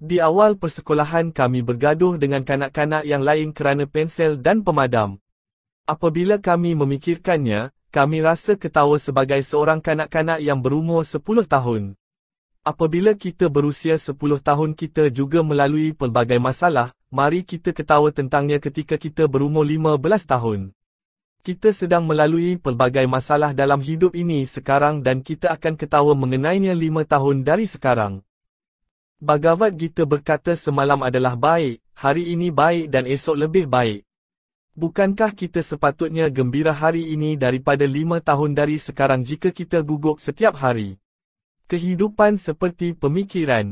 Di awal persekolahan kami bergaduh dengan kanak-kanak yang lain kerana pensel dan pemadam. Apabila kami memikirkannya, kami rasa ketawa sebagai seorang kanak-kanak yang berumur 10 tahun. Apabila kita berusia 10 tahun kita juga melalui pelbagai masalah, mari kita ketawa tentangnya ketika kita berumur 15 tahun. Kita sedang melalui pelbagai masalah dalam hidup ini sekarang dan kita akan ketawa mengenainya 5 tahun dari sekarang. Bhagavad Gita berkata semalam adalah baik, hari ini baik dan esok lebih baik. Bukankah kita sepatutnya gembira hari ini daripada lima tahun dari sekarang jika kita gugup setiap hari? Kehidupan seperti pemikiran,